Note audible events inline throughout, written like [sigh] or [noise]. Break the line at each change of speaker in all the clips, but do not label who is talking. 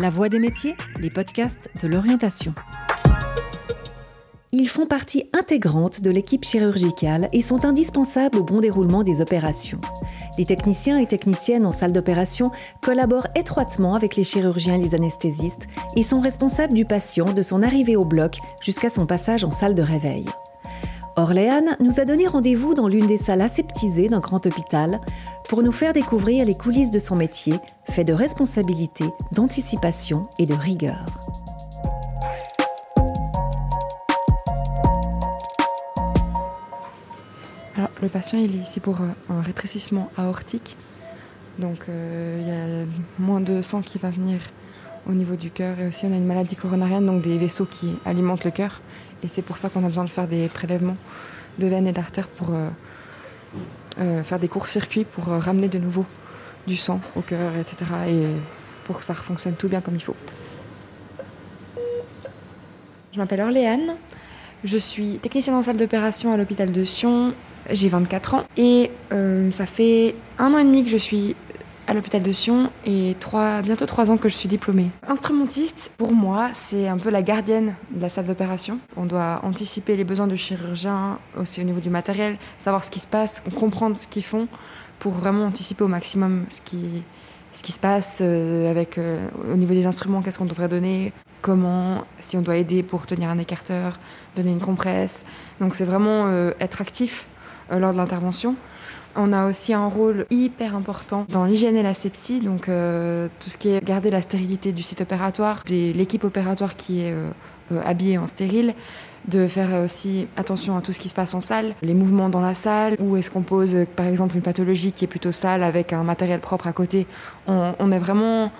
La Voix des métiers, les podcasts de l'orientation. Ils font partie intégrante de l'équipe chirurgicale et sont indispensables au bon déroulement des opérations. Les techniciens et techniciennes en salle d'opération collaborent étroitement avec les chirurgiens et les anesthésistes et sont responsables du patient de son arrivée au bloc jusqu'à son passage en salle de réveil. Orléane nous a donné rendez-vous dans l'une des salles aseptisées d'un grand hôpital pour nous faire découvrir les coulisses de son métier, fait de responsabilité, d'anticipation et de rigueur.
le patient est ici pour euh, un rétrécissement aortique. Donc euh, il y a moins de sang qui va venir au niveau du cœur. Et aussi on a une maladie coronarienne, donc des vaisseaux qui alimentent le cœur. Et c'est pour ça qu'on a besoin de faire des prélèvements de veines et d'artères pour euh, faire des courts-circuits pour ramener de nouveau du sang au cœur, etc. Et pour que ça fonctionne tout bien comme il faut. Je m'appelle Orléane. Je suis technicienne en salle d'opération à l'hôpital de Sion j'ai 24 ans et euh, ça fait un an et demi que je suis à l'hôpital de Sion et bientôt trois ans que je suis diplômée. Instrumentiste, pour moi, c'est un peu la gardienne de la salle d'opération. On doit anticiper les besoins du chirurgien, aussi au niveau du matériel, savoir ce qui se passe, comprendre ce qu'ils font pour vraiment anticiper au maximum ce qui, ce qui se passe euh, avec, euh, au niveau des instruments, qu'est-ce qu'on devrait donner, comment, si on doit aider pour tenir un écarteur, donner une compresse. Donc c'est vraiment être actif euh, lors de l'intervention. On a aussi un rôle hyper important dans l'hygiène et la sepsie, donc euh, tout ce qui est garder la stérilité du site opératoire, de l'équipe opératoire qui est euh, habillée en stérile, de faire aussi attention à tout ce qui se passe en salle, les mouvements dans la salle, où est-ce qu'on pose par exemple une pathologie qui est plutôt sale avec un matériel propre à côté. On, on est vraiment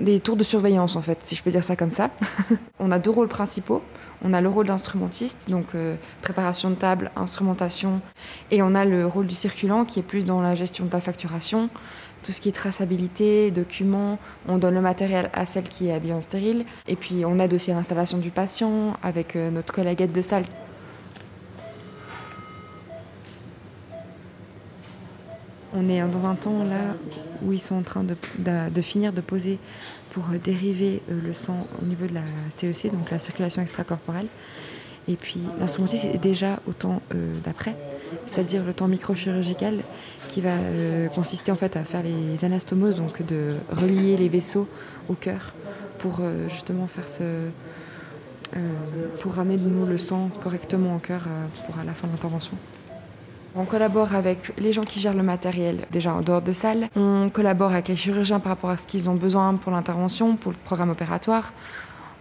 des tours de surveillance en fait, si je peux dire ça comme ça. [laughs] on a deux rôles principaux. On a le rôle d'instrumentiste, donc euh, préparation de table, instrumentation, et on a le rôle du circulant qui est plus dans la gestion de la facturation, tout ce qui est traçabilité, documents. On donne le matériel à celle qui est habillée en stérile, et puis on aide aussi à l'installation du patient avec euh, notre collègue de salle On est dans un temps là où ils sont en train de, finir de poser pour dériver euh, le sang au niveau de la CEC, e donc la circulation extracorporelle. Et puis l'instrumentiste est déjà au temps euh, d'après, c'est-à-dire le temps microchirurgical qui va euh, consister en fait à faire les anastomoses, donc de relier les vaisseaux au cœur pour justement faire ce, pour ramener de le sang correctement au cœur pour à la fin de l'intervention. On collabore avec les gens qui gèrent le matériel, déjà en dehors de salle. On collabore avec les chirurgiens par rapport à ce qu'ils ont besoin pour l'intervention, pour le programme opératoire.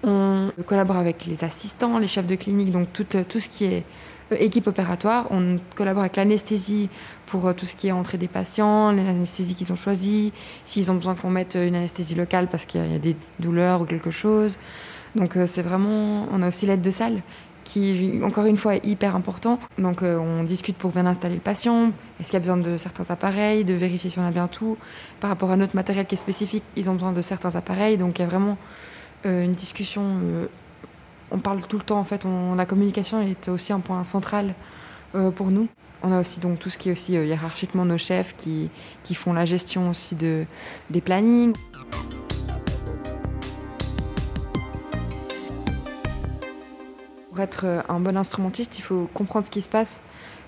On collabore avec les assistants, les chefs de clinique, donc tout, tout ce qui est euh, équipe opératoire. On collabore avec l'anesthésie pour euh, tout ce qui est entrée des patients, l'anesthésie qu'ils ont choisie, s'ils ont besoin qu'on mette une anesthésie locale parce qu'il y a des douleurs ou quelque chose. Donc euh, c'est vraiment, on a aussi l'aide de salle qui, encore une fois, est hyper important. Donc, euh, on discute pour bien installer le patient. Est-ce qu'il y a besoin de certains appareils, de vérifier si on a bien tout. Par rapport à notre matériel qui est spécifique, ils ont besoin de certains appareils. Donc, il y a vraiment euh, une discussion. Euh, on parle tout le temps, en fait. la communication est aussi un point central pour nous. On a aussi donc tout ce qui est aussi hiérarchiquement nos chefs qui, qui font la gestion aussi de, des plannings. Pour être euh, un bon instrumentiste, il faut comprendre ce qui se passe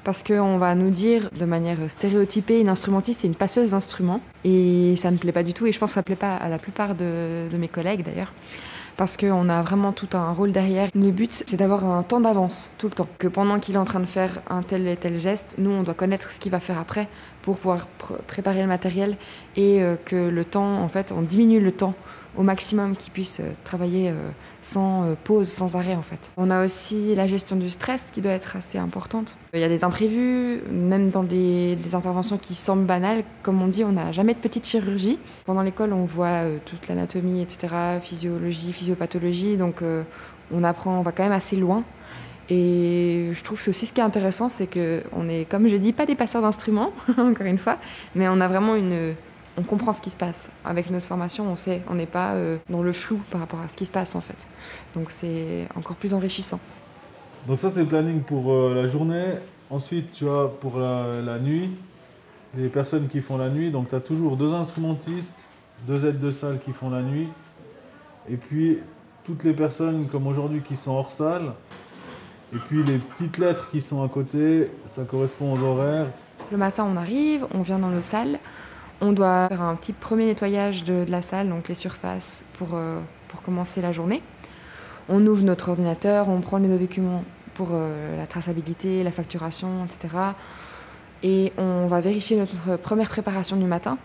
parce qu'on va nous dire de manière stéréotypée, une instrumentiste, c'est une passeuse d'instruments. Et ça ne plaît pas du tout, et je pense que ça ne plaît pas à la plupart de, mes collègues d'ailleurs. Parce qu'on a vraiment tout un rôle derrière. Le but, c'est d'avoir un temps d'avance tout le temps. Que pendant qu'il est en train de faire un tel et tel geste, nous, on doit connaître ce qu'il va faire après pour pouvoir préparer le matériel et euh, que le temps, en fait, on diminue le temps au maximum qu'ils puissent euh, travailler euh, sans euh, pause, sans arrêt en fait. On a aussi la gestion du stress qui doit être assez importante. Il y a des imprévus, même dans des, interventions qui semblent banales. Comme on dit, on n'a jamais de petite chirurgie. Pendant l'école, on voit toute l'anatomie, etc., physiologie, physiopathologie, donc on apprend, on va quand même assez loin. Et je trouve que c'est aussi ce qui est intéressant, c'est qu'on est, comme je dis, pas des passeurs d'instruments, [laughs] encore une fois, mais on a vraiment une, on comprend ce qui se passe. Avec notre formation, on sait, on n'est pas euh, dans le flou par rapport à ce qui se passe en fait. Donc c'est encore plus enrichissant.
Donc ça c'est le planning pour euh, la journée. Ensuite tu as pour la, nuit, les personnes qui font la nuit. Donc tu as toujours deux instrumentistes, deux aides de salle qui font la nuit Et puis, toutes les personnes comme aujourd'hui qui sont hors salle. Et puis, les petites lettres qui sont à côté, ça correspond aux horaires.
Le matin, on arrive, on vient dans nos salles. On doit faire un petit premier nettoyage de, la salle, donc les surfaces, pour, euh, pour commencer la journée. On ouvre notre ordinateur, on prend les documents pour euh, la traçabilité, la facturation, etc. Et on va vérifier notre première préparation du matin,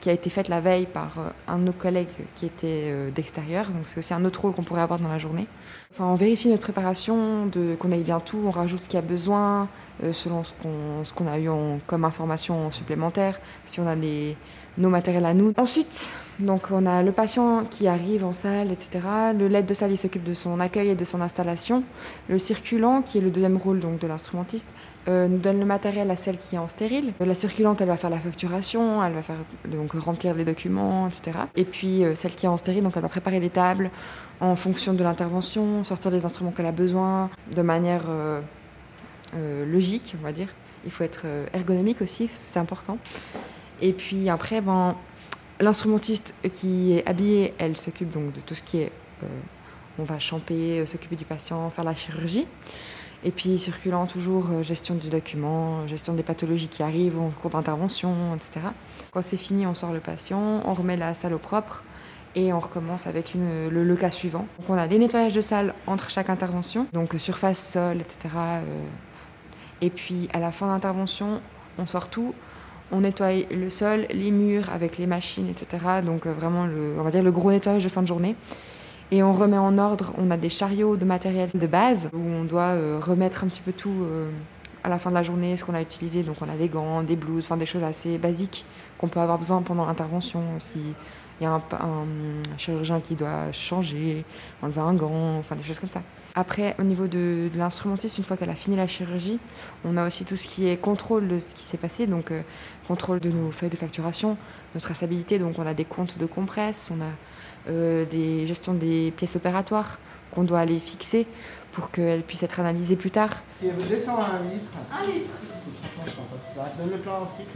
qui a été faite la veille par euh, un de nos collègues qui était d'extérieur. Donc c'est aussi un autre rôle qu'on pourrait avoir dans la journée. Enfin, on vérifie notre préparation, qu'on aille bien tout, on rajoute ce qu'il y a besoin, euh, selon ce qu'on a eu comme information supplémentaire, si on a nos matériels à nous. Ensuite, donc on a le patient qui arrive en salle, etc. Le l'aide de salle, il s'occupe de son accueil et de son installation. Le circulant, qui est le deuxième rôle donc, de l'instrumentiste, euh, nous donne le matériel à celle qui est en stérile. La circulante, elle va faire la facturation, elle va faire donc remplir les documents, etc. Et puis euh, celle qui est en stérile, donc elle va préparer les tables en fonction de l'intervention, sortir les instruments qu'elle a besoin de manière euh, logique, on va dire. Il faut être euh, ergonomique aussi, c'est important. Et puis après, ben, l'instrumentiste qui est habillée, elle s'occupe donc de tout ce qui est. Euh, on va champer, s'occuper du patient, faire la chirurgie. Et puis circulant toujours gestion du document, gestion des pathologies qui arrivent en cours d'intervention, etc. Quand c'est fini, on sort le patient, on remet la salle au propre et on recommence avec le, cas suivant. Donc on a des nettoyages de salle entre chaque intervention, donc surface, sol, etc. Et puis à la fin d'intervention, on sort tout, on nettoie le sol, les murs avec les machines, etc. Donc euh, vraiment, le, on va dire le gros nettoyage de fin de journée. Et on remet en ordre, on a des chariots de matériel de base où on doit euh, remettre un petit peu tout euh, à la fin de la journée, ce qu'on a utilisé. Donc on a des gants, des blouses, enfin des choses assez basiques qu'on peut avoir besoin pendant l'intervention. Si il y a un, chirurgien qui doit changer, enlever un gant, enfin des choses comme ça. Après, au niveau de, l'instrumentiste, une fois qu'elle a fini la chirurgie, on a aussi tout ce qui est contrôle de ce qui s'est passé, donc euh, contrôle de nos feuilles de facturation, notre traçabilité, donc on a des comptes de compresse, on a euh, des gestions des pièces opératoires qu'on doit aller fixer pour qu'elles puissent être analysées plus tard.
Et vous descendez un litre? Un litre. Donne le plan optique.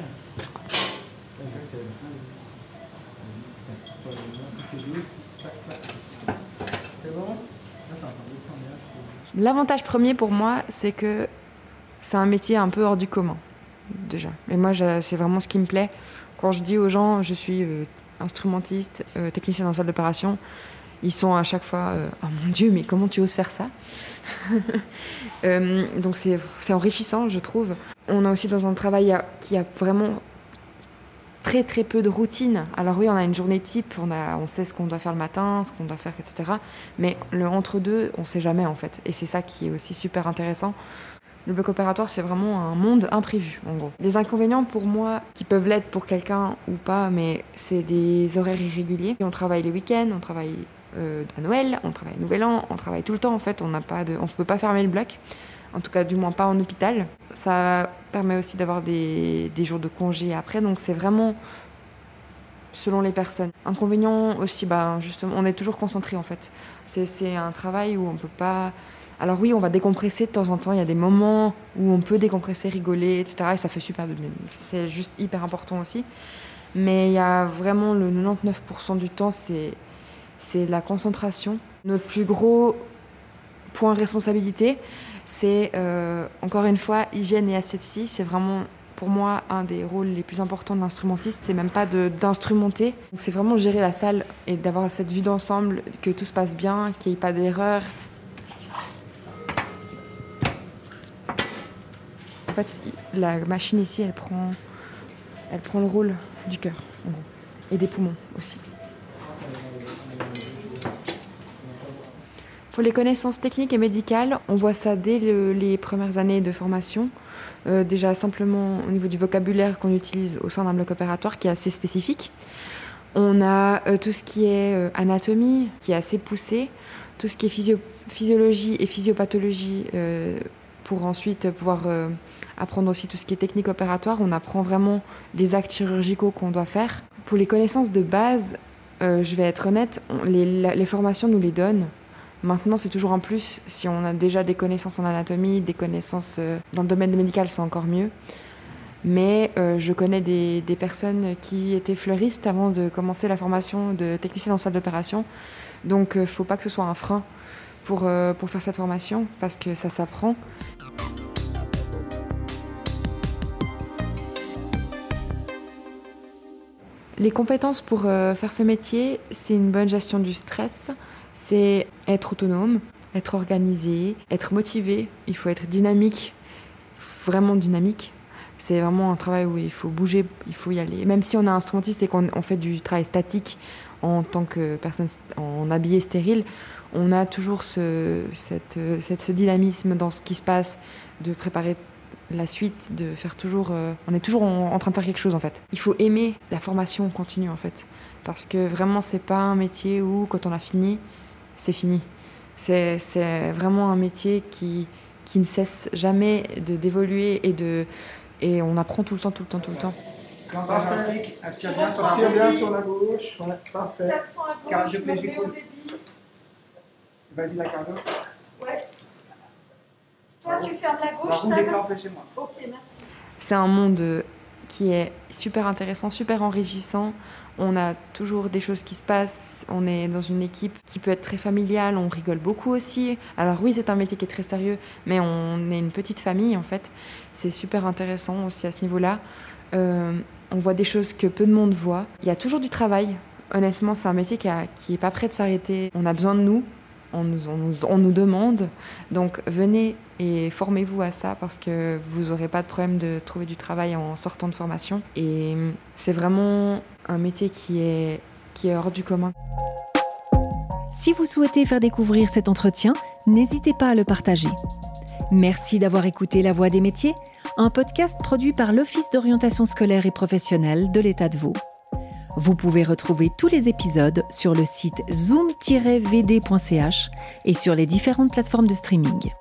L'avantage premier pour moi, c'est que c'est un métier un peu hors du commun, déjà. Et moi, c'est vraiment ce qui me plaît. Quand je dis aux gens, je suis euh, instrumentiste, euh, technicien dans salle d'opération, ils sont à chaque fois euh, Oh mon Dieu, mais comment tu oses faire ça? [laughs] Donc c'est enrichissant, je trouve. On a aussi dans un travail qui a vraiment très très peu de routine. Alors oui, on a une journée type, on, a, on sait ce qu'on doit faire le matin, ce qu'on doit faire, etc. Mais le entre-deux, on sait jamais en fait. Et c'est ça qui est aussi super intéressant. Le bloc opératoire, c'est vraiment un monde imprévu, en gros. Les inconvénients pour moi, qui peuvent l'être pour quelqu'un ou pas, mais c'est des horaires irréguliers. On travaille les week-ends, on travaille euh, à Noël, on travaille Nouvel An, on travaille tout le temps en fait. On n'a pas de, on ne peut pas fermer le bloc en tout cas du moins pas en hôpital. Ça permet aussi d'avoir des, jours de congé après, donc c'est vraiment selon les personnes. Inconvénient aussi, bah, justement, on est toujours concentré en fait. C'est un travail où on peut pas... Alors oui, on va décompresser de temps en temps, il y a des moments où on peut décompresser, rigoler, etc. Et ça fait super de bien. C'est juste hyper important aussi. Mais il y a vraiment le 99% du temps, c'est la concentration. Notre plus gros point responsabilité, c'est euh, encore une fois hygiène et asepsie. C'est vraiment pour moi un des rôles les plus importants de l'instrumentiste. C'est même pas d'instrumenter. C'est vraiment gérer la salle et d'avoir cette vue d'ensemble, que tout se passe bien, qu'il n'y ait pas d'erreur. En fait, la machine ici, elle prend, elle prend le rôle du cœur et des poumons aussi. Pour les connaissances techniques et médicales, on voit ça dès les premières années de formation. Euh, déjà simplement au niveau du vocabulaire qu'on utilise au sein d'un bloc opératoire qui est assez spécifique. On a euh, tout ce qui est euh, anatomie qui est assez poussé, tout ce qui est physiologie et physiopathologie pour ensuite pouvoir apprendre aussi tout ce qui est technique opératoire. On apprend vraiment les actes chirurgicaux qu'on doit faire. Pour les connaissances de base, je vais être honnête, les, les formations nous les donnent Maintenant, c'est toujours un plus. Si on a déjà des connaissances en anatomie, des connaissances euh, dans le domaine médical, c'est encore mieux. Mais euh, je connais des, personnes qui étaient fleuristes avant de commencer la formation de technicien en salle d'opération. Donc il ne faut pas que ce soit un frein pour, euh, pour faire cette formation parce que ça s'apprend. Les compétences pour euh, faire ce métier, c'est une bonne gestion du stress, c'est être autonome, être organisé, être motivé, il faut être dynamique, vraiment dynamique. C'est vraiment un travail où il faut bouger, il faut y aller. Même si on est instrumentiste et qu'on fait du travail statique en tant que personne en habillé stérile, on a toujours ce, cette, ce dynamisme dans ce qui se passe, de préparer la suite, de faire toujours. Euh, on est toujours en, train de faire quelque chose en fait. Il faut aimer la formation continue en fait, parce que vraiment c'est pas un métier où quand on a fini, c'est fini. C'est vraiment un métier qui, qui ne cesse jamais de d'évoluer et de et on apprend tout le temps, tout le temps, tout le temps.
Parfait. Bien sur la, bien sur la gauche? Parfait.
400 à gauche.
Vas-y, la.
Tu fermes la gauche, ça
va chez moi.
Ok, merci.
C'est un monde qui est super intéressant, super enrichissant. On a toujours des choses qui se passent. On est dans une équipe qui peut être très familiale. On rigole beaucoup aussi. Alors oui, c'est un métier qui est très sérieux, mais on est une petite famille en fait. C'est super intéressant aussi à ce niveau-là. Euh, on voit des choses que peu de monde voit. Il y a toujours du travail. Honnêtement, c'est un métier qui n'est pas prêt de s'arrêter. On a besoin de nous on nous, demande. Donc venez et formez-vous à ça parce que vous n'aurez pas de problème de trouver du travail en sortant de formation. Et c'est vraiment un métier qui est, qui est hors du commun.
Si vous souhaitez faire découvrir cet entretien, n'hésitez pas à le partager. Merci d'avoir écouté La Voix des métiers, un podcast produit par l'Office d'orientation scolaire et professionnelle de l'État de Vaud. Vous pouvez retrouver tous les épisodes sur le site zoom-vd.ch et sur les différentes plateformes de streaming.